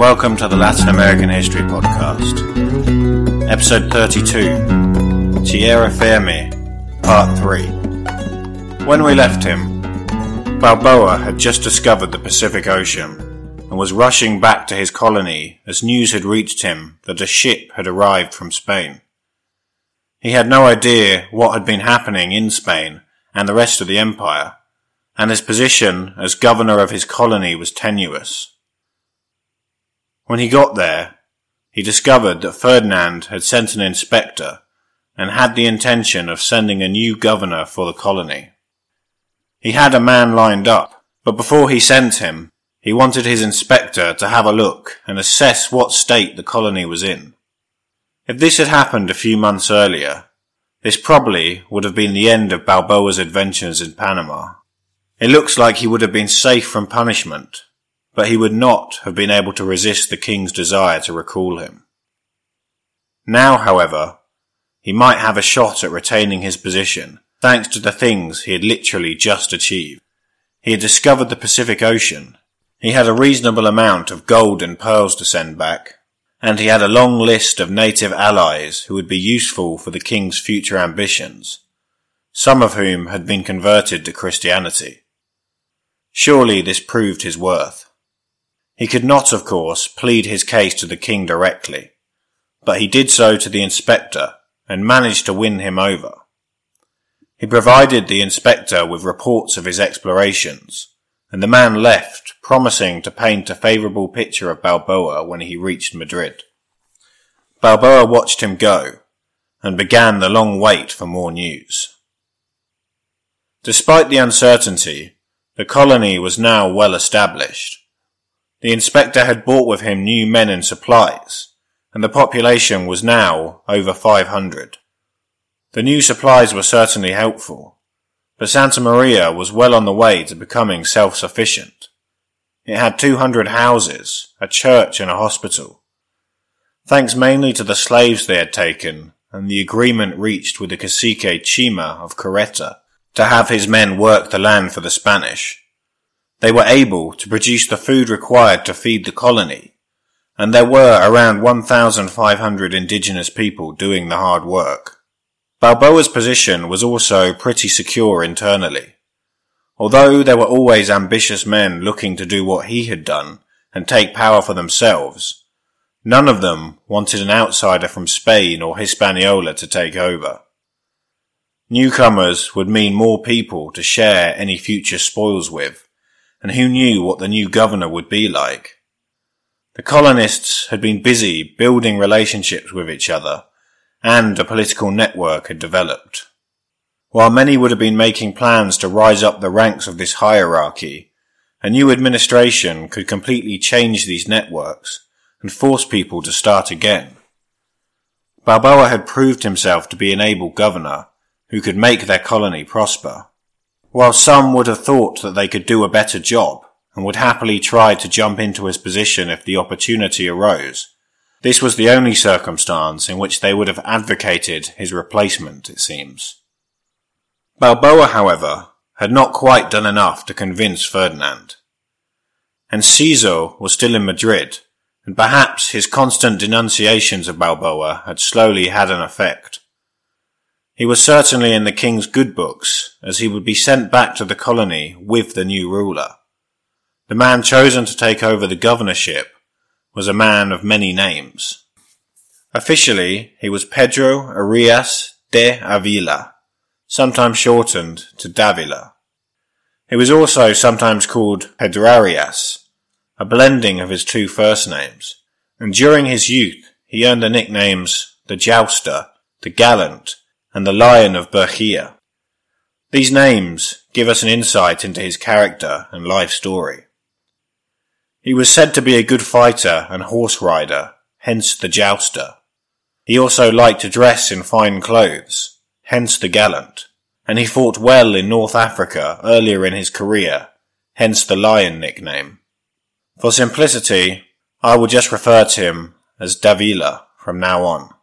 Welcome to the Latin American History Podcast, Episode 32 Tierra Firme, Part 3. When we left him, Balboa had just discovered the Pacific Ocean and was rushing back to his colony as news had reached him that a ship had arrived from Spain. He had no idea what had been happening in Spain and the rest of the empire, and his position as governor of his colony was tenuous. When he got there, he discovered that Ferdinand had sent an inspector and had the intention of sending a new governor for the colony. He had a man lined up, but before he sent him, he wanted his inspector to have a look and assess what state the colony was in. If this had happened a few months earlier, this probably would have been the end of Balboa's adventures in Panama. It looks like he would have been safe from punishment but he would not have been able to resist the king's desire to recall him. Now, however, he might have a shot at retaining his position, thanks to the things he had literally just achieved. He had discovered the Pacific Ocean, he had a reasonable amount of gold and pearls to send back, and he had a long list of native allies who would be useful for the king's future ambitions, some of whom had been converted to Christianity. Surely this proved his worth. He could not, of course, plead his case to the king directly, but he did so to the inspector and managed to win him over. He provided the inspector with reports of his explorations, and the man left, promising to paint a favourable picture of Balboa when he reached Madrid. Balboa watched him go, and began the long wait for more news. Despite the uncertainty, the colony was now well established, the inspector had brought with him new men and supplies, and the population was now over 500. The new supplies were certainly helpful, but Santa Maria was well on the way to becoming self-sufficient. It had 200 houses, a church and a hospital. Thanks mainly to the slaves they had taken and the agreement reached with the cacique Chima of Careta to have his men work the land for the Spanish, they were able to produce the food required to feed the colony, and there were around 1,500 indigenous people doing the hard work. Balboa's position was also pretty secure internally. Although there were always ambitious men looking to do what he had done and take power for themselves, none of them wanted an outsider from Spain or Hispaniola to take over. Newcomers would mean more people to share any future spoils with, and who knew what the new governor would be like? The colonists had been busy building relationships with each other, and a political network had developed. While many would have been making plans to rise up the ranks of this hierarchy, a new administration could completely change these networks and force people to start again. Balboa had proved himself to be an able governor who could make their colony prosper. While some would have thought that they could do a better job and would happily try to jump into his position if the opportunity arose, this was the only circumstance in which they would have advocated his replacement, it seems. Balboa, however, had not quite done enough to convince Ferdinand. Enciso was still in Madrid, and perhaps his constant denunciations of Balboa had slowly had an effect. He was certainly in the king's good books, as he would be sent back to the colony with the new ruler. The man chosen to take over the governorship was a man of many names. Officially, he was Pedro Arias de Avila, sometimes shortened to Davila. He was also sometimes called Pedrarias, a blending of his two first names, and during his youth he earned the nicknames the Jouster, the Gallant, and the Lion of Berchia. These names give us an insight into his character and life story. He was said to be a good fighter and horse rider, hence the jouster. He also liked to dress in fine clothes, hence the gallant, and he fought well in North Africa earlier in his career, hence the lion nickname. For simplicity, I will just refer to him as Davila from now on.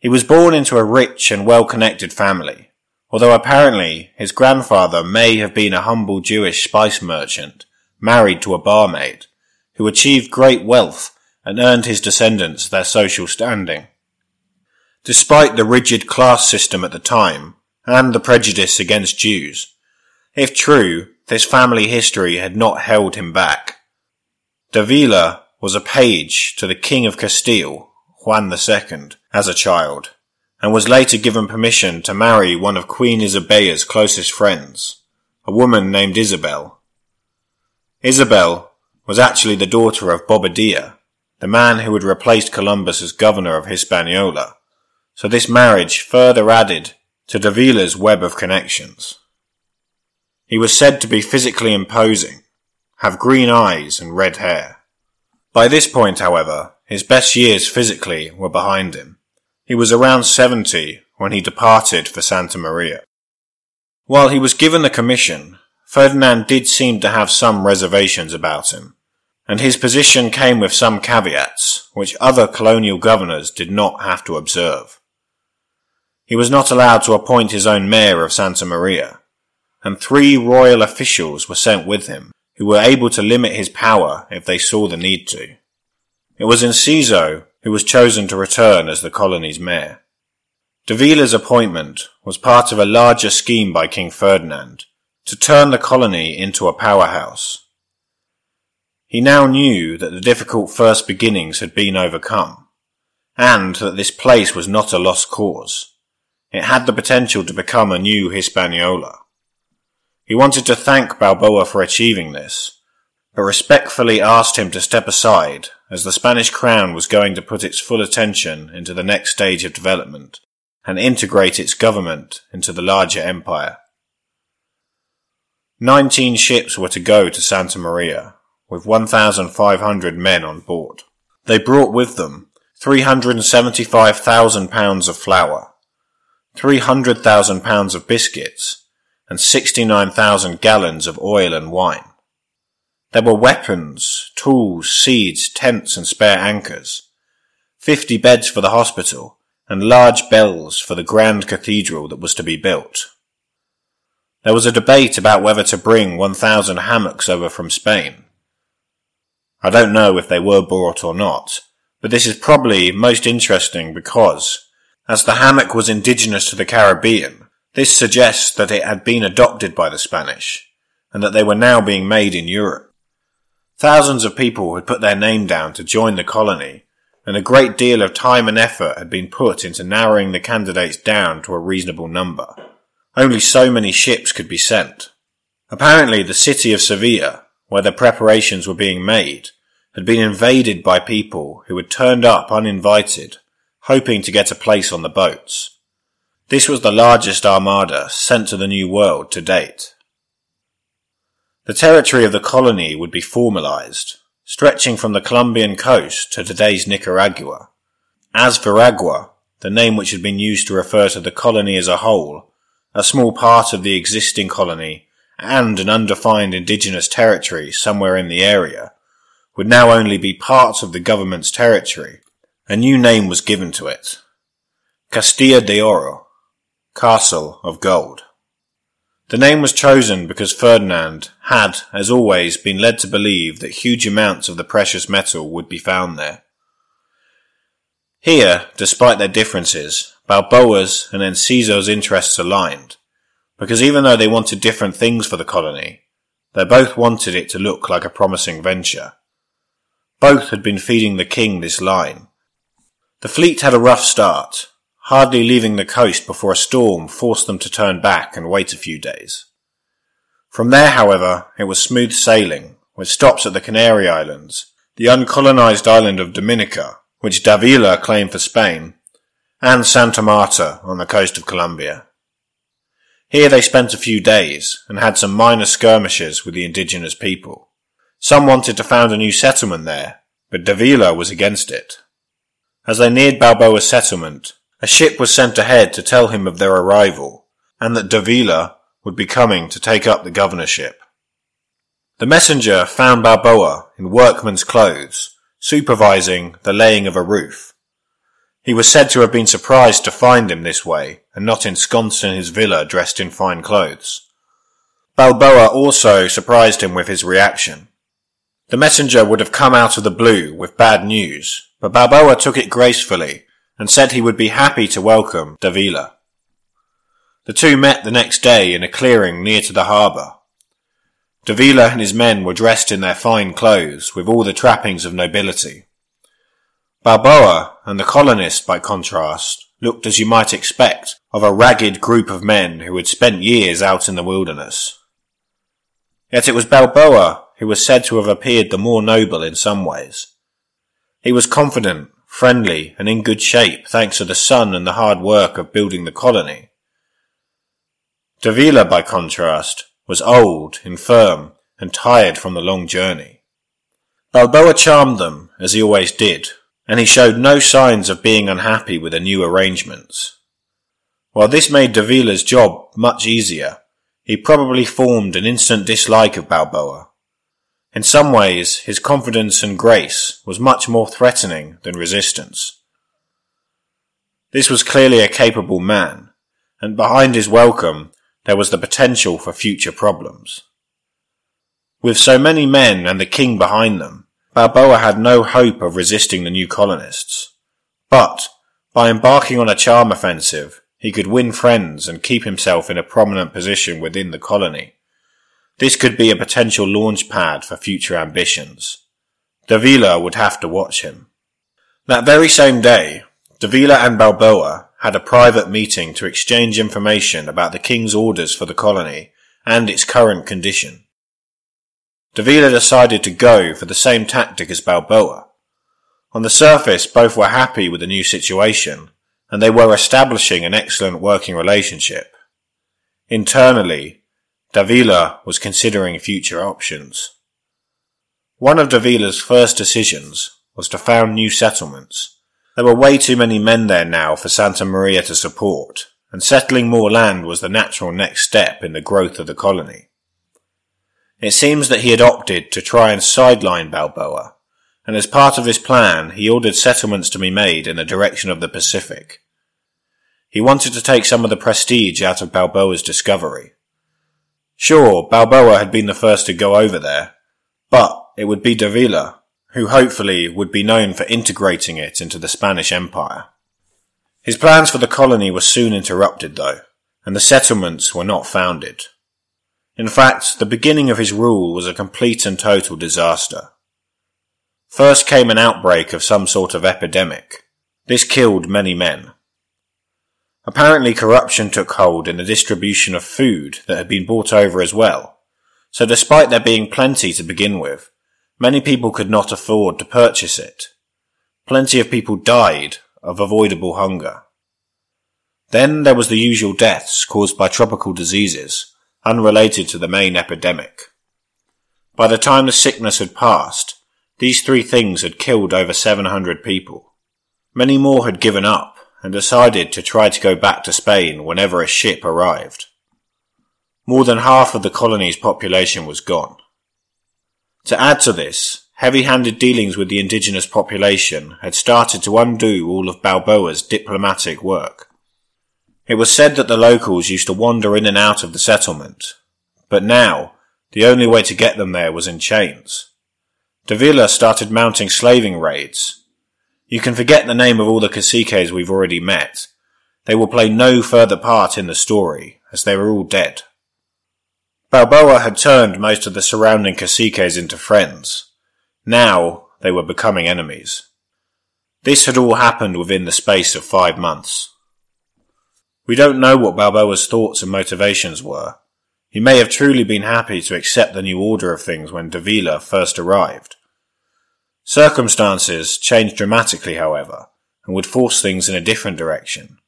He was born into a rich and well-connected family, although apparently his grandfather may have been a humble Jewish spice merchant married to a barmaid who achieved great wealth and earned his descendants their social standing. Despite the rigid class system at the time and the prejudice against Jews, if true, this family history had not held him back. Davila was a page to the King of Castile, Juan II, as a child, and was later given permission to marry one of Queen Isabella's closest friends, a woman named Isabel. Isabel was actually the daughter of Bobadilla, the man who had replaced Columbus as governor of Hispaniola, so this marriage further added to Davila's web of connections. He was said to be physically imposing, have green eyes and red hair. By this point, however, his best years physically were behind him. He was around 70 when he departed for Santa Maria. While he was given the commission, Ferdinand did seem to have some reservations about him, and his position came with some caveats, which other colonial governors did not have to observe. He was not allowed to appoint his own mayor of Santa Maria, and three royal officials were sent with him, who were able to limit his power if they saw the need to. It was Enciso who was chosen to return as the colony's mayor. Davila's appointment was part of a larger scheme by King Ferdinand to turn the colony into a powerhouse. He now knew that the difficult first beginnings had been overcome, and that this place was not a lost cause. It had the potential to become a new Hispaniola. He wanted to thank Balboa for achieving this, but respectfully asked him to step aside as the Spanish crown was going to put its full attention into the next stage of development and integrate its government into the larger empire. Nineteen ships were to go to Santa Maria, with 1,500 men on board. They brought with them 375,000 pounds of flour, 300,000 pounds of biscuits, and 69,000 gallons of oil and wine. There were weapons, tools, seeds, tents, and spare anchors, 50 beds for the hospital, and large bells for the grand cathedral that was to be built. There was a debate about whether to bring 1,000 hammocks over from Spain, I don't know if they were bought or not, but this is probably most interesting because, as the hammock was indigenous to the Caribbean, this suggests that it had been adopted by the Spanish, and that they were now being made in Europe. Thousands of people had put their name down to join the colony, and a great deal of time and effort had been put into narrowing the candidates down to a reasonable number. Only so many ships could be sent. Apparently the city of Sevilla, where the preparations were being made, had been invaded by people who had turned up uninvited, hoping to get a place on the boats. This was the largest armada sent to the New World to date. The territory of the colony would be formalized, stretching from the Colombian coast to today's Nicaragua. As Veragua, the name which had been used to refer to the colony as a whole, a small part of the existing colony and an undefined indigenous territory somewhere in the area, would now only be part of the government's territory. A new name was given to it. Castilla de Oro, Castle of Gold. The name was chosen because Ferdinand had, as always, been led to believe that huge amounts of the precious metal would be found there. Here, despite their differences, Balboa's and Enciso's interests aligned, because even though they wanted different things for the colony, they both wanted it to look like a promising venture. Both had been feeding the king this line. The fleet had a rough start, hardly leaving the coast before a storm forced them to turn back and wait a few days. From there, however, it was smooth sailing, with stops at the Canary Islands, the uncolonized island of Dominica, which Davila claimed for Spain, and Santa Marta on the coast of Colombia. Here they spent a few days and had some minor skirmishes with the indigenous people. Some wanted to found a new settlement there, but Davila was against it. As they neared Balboa's settlement, a ship was sent ahead to tell him of their arrival, and that Davila would be coming to take up the governorship. The messenger found Balboa in workman's clothes, supervising the laying of a roof. He was said to have been surprised to find him this way and not ensconced in his villa dressed in fine clothes. Balboa also surprised him with his reaction. The messenger would have come out of the blue with bad news, but Balboa took it gracefully and said he would be happy to welcome Davila. The two met the next day in a clearing near to the harbour. Davila and his men were dressed in their fine clothes with all the trappings of nobility. Balboa and the colonists, by contrast, looked as you might expect of a ragged group of men who had spent years out in the wilderness. Yet it was Balboa who was said to have appeared the more noble in some ways. He was confident, friendly, and in good shape thanks to the sun and the hard work of building the colony. Davila, by contrast, was old, infirm, and tired from the long journey. Balboa charmed them, as he always did, and he showed no signs of being unhappy with the new arrangements. While this made Davila's job much easier, he probably formed an instant dislike of Balboa. In some ways, his confidence and grace was much more threatening than resistance. This was clearly a capable man, and behind his welcome there was the potential for future problems. With so many men and the king behind them, Balboa had no hope of resisting the new colonists. But, by embarking on a charm offensive, he could win friends and keep himself in a prominent position within the colony. This could be a potential launch pad for future ambitions. Davila would have to watch him. That very same day, Davila and Balboa had a private meeting to exchange information about the king's orders for the colony and its current condition. Davila decided to go for the same tactic as Balboa. On the surface, both were happy with the new situation, and they were establishing an excellent working relationship. Internally, Davila was considering future options. One of Davila's first decisions was to found new settlements, there were way too many men there now for Santa Maria to support, and settling more land was the natural next step in the growth of the colony. It seems that he had opted to try and sideline Balboa, and as part of his plan, he ordered settlements to be made in the direction of the Pacific. He wanted to take some of the prestige out of Balboa's discovery. Sure, Balboa had been the first to go over there, but it would be Davila who hopefully would be known for integrating it into the Spanish Empire. His plans for the colony were soon interrupted though, and the settlements were not founded. In fact, the beginning of his rule was a complete and total disaster. First came an outbreak of some sort of epidemic. This killed many men. Apparently corruption took hold in the distribution of food that had been brought over as well. So despite there being plenty to begin with, Many people could not afford to purchase it. Plenty of people died of avoidable hunger. Then there was the usual deaths caused by tropical diseases, unrelated to the main epidemic. By the time the sickness had passed, these three things had killed over 700 people. Many more had given up and decided to try to go back to Spain whenever a ship arrived. More than half of the colony's population was gone. To add to this, heavy-handed dealings with the indigenous population had started to undo all of Balboa's diplomatic work. It was said that the locals used to wander in and out of the settlement, but now the only way to get them there was in chains. Davila started mounting slaving raids. You can forget the name of all the caciques we've already met. They will play no further part in the story, as they were all dead. Balboa had turned most of the surrounding caciques into friends. Now they were becoming enemies. This had all happened within the space of five months. We don't know what Balboa's thoughts and motivations were. He may have truly been happy to accept the new order of things when Davila first arrived. Circumstances changed dramatically, however, and would force things in a different direction.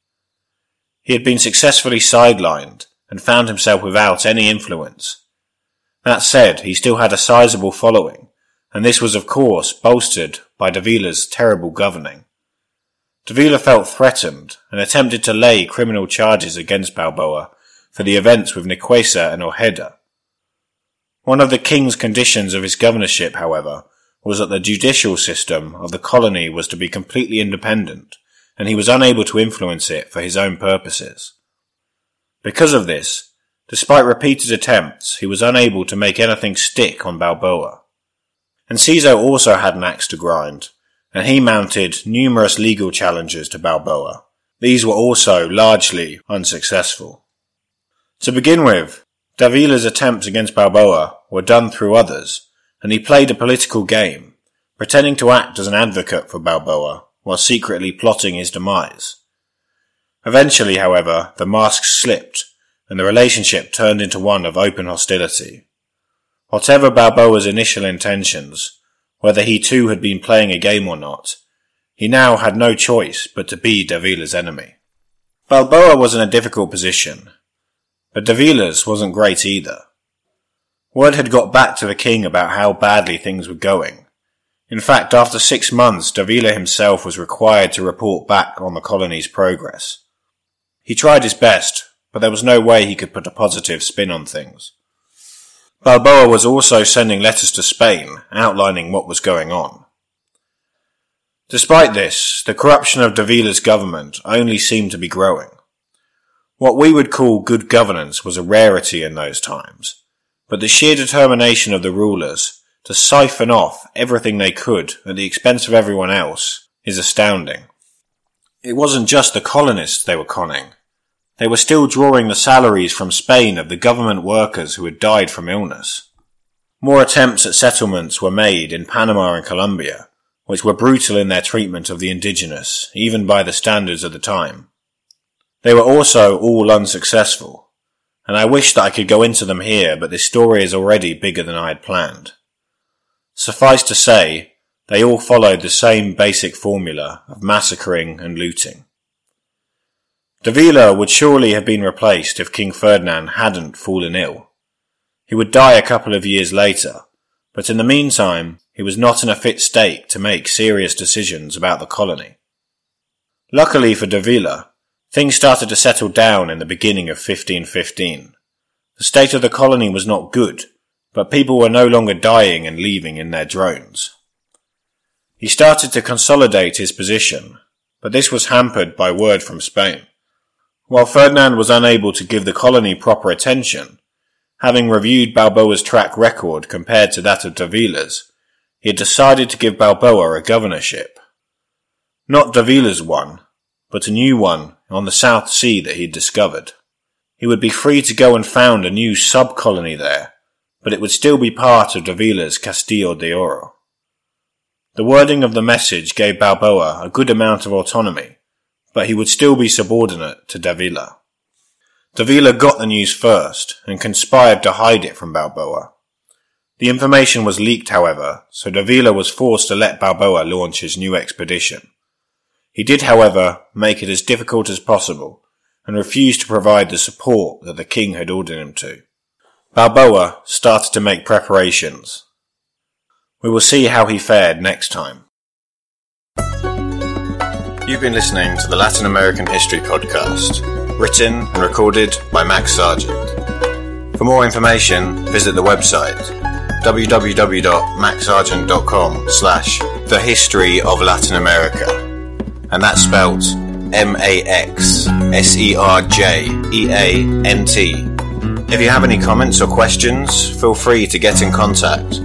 He had been successfully sidelined and found himself without any influence. That said, he still had a sizable following, and this was of course bolstered by Davila's terrible governing. Davila felt threatened and attempted to lay criminal charges against Balboa for the events with Nicuesa and Ojeda. One of the king's conditions of his governorship, however, was that the judicial system of the colony was to be completely independent, and he was unable to influence it for his own purposes. Because of this, despite repeated attempts, he was unable to make anything stick on Balboa. Enciso also had an axe to grind, and he mounted numerous legal challenges to Balboa. These were also largely unsuccessful. To begin with, Davila's attempts against Balboa were done through others, and he played a political game, pretending to act as an advocate for Balboa while secretly plotting his demise. Eventually, however, the mask slipped, and the relationship turned into one of open hostility. Whatever Balboa's initial intentions, whether he too had been playing a game or not, he now had no choice but to be Davila's enemy. Balboa was in a difficult position, but Davila's wasn't great either. Word had got back to the king about how badly things were going. In fact, after six months, Davila himself was required to report back on the colony's progress. He tried his best, but there was no way he could put a positive spin on things. Balboa was also sending letters to Spain outlining what was going on. Despite this, the corruption of Davila's government only seemed to be growing. What we would call good governance was a rarity in those times, but the sheer determination of the rulers to siphon off everything they could at the expense of everyone else is astounding. It wasn't just the colonists they were conning. They were still drawing the salaries from Spain of the government workers who had died from illness. More attempts at settlements were made in Panama and Colombia, which were brutal in their treatment of the indigenous, even by the standards of the time. They were also all unsuccessful, and I wish that I could go into them here, but this story is already bigger than I had planned. Suffice to say, they all followed the same basic formula of massacring and looting. Davila would surely have been replaced if King Ferdinand hadn't fallen ill. He would die a couple of years later, but in the meantime, he was not in a fit state to make serious decisions about the colony. Luckily for Davila, things started to settle down in the beginning of 1515. The state of the colony was not good, but people were no longer dying and leaving in their drones. He started to consolidate his position, but this was hampered by word from Spain. While Ferdinand was unable to give the colony proper attention, having reviewed Balboa's track record compared to that of Davila's, he had decided to give Balboa a governorship. Not Davila's one, but a new one on the South Sea that he had discovered. He would be free to go and found a new sub-colony there, but it would still be part of Davila's Castilla de Oro. The wording of the message gave Balboa a good amount of autonomy, but he would still be subordinate to Davila. Davila got the news first and conspired to hide it from Balboa. The information was leaked, however, so Davila was forced to let Balboa launch his new expedition. He did, however, make it as difficult as possible and refused to provide the support that the king had ordered him to. Balboa started to make preparations. We will see how he fared next time. You've been listening to the Latin American History Podcast, written and recorded by Max Serjeant. For more information, visit the website www.maxserjeant.com slash the history of Latin America. And that's spelt M A X S E R J E A N T. If you have any comments or questions, feel free to get in contact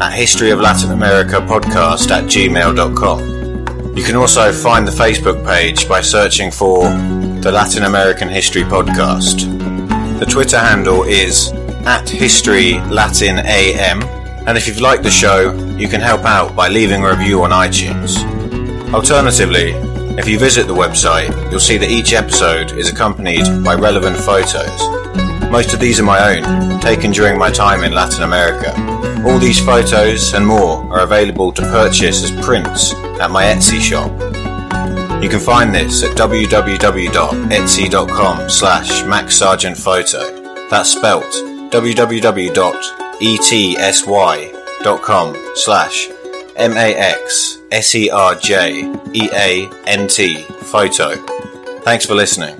at History of Latin America podcast at gmail.com. You can also find the Facebook page by searching for the Latin American History Podcast. The Twitter handle is at History Latin AM, and if you've liked the show, you can help out by leaving a review on iTunes. Alternatively, if you visit the website, you'll see that each episode is accompanied by relevant photos. Most of these are my own, taken during my time in Latin America. All these photos and more are available to purchase as prints at my Etsy shop. You can find this at www.etsy.com slash maxserjeantphoto. That's spelt www.etsy.com slash M-A-X-S-E-R-J-E-A-N-T photo. Thanks for listening.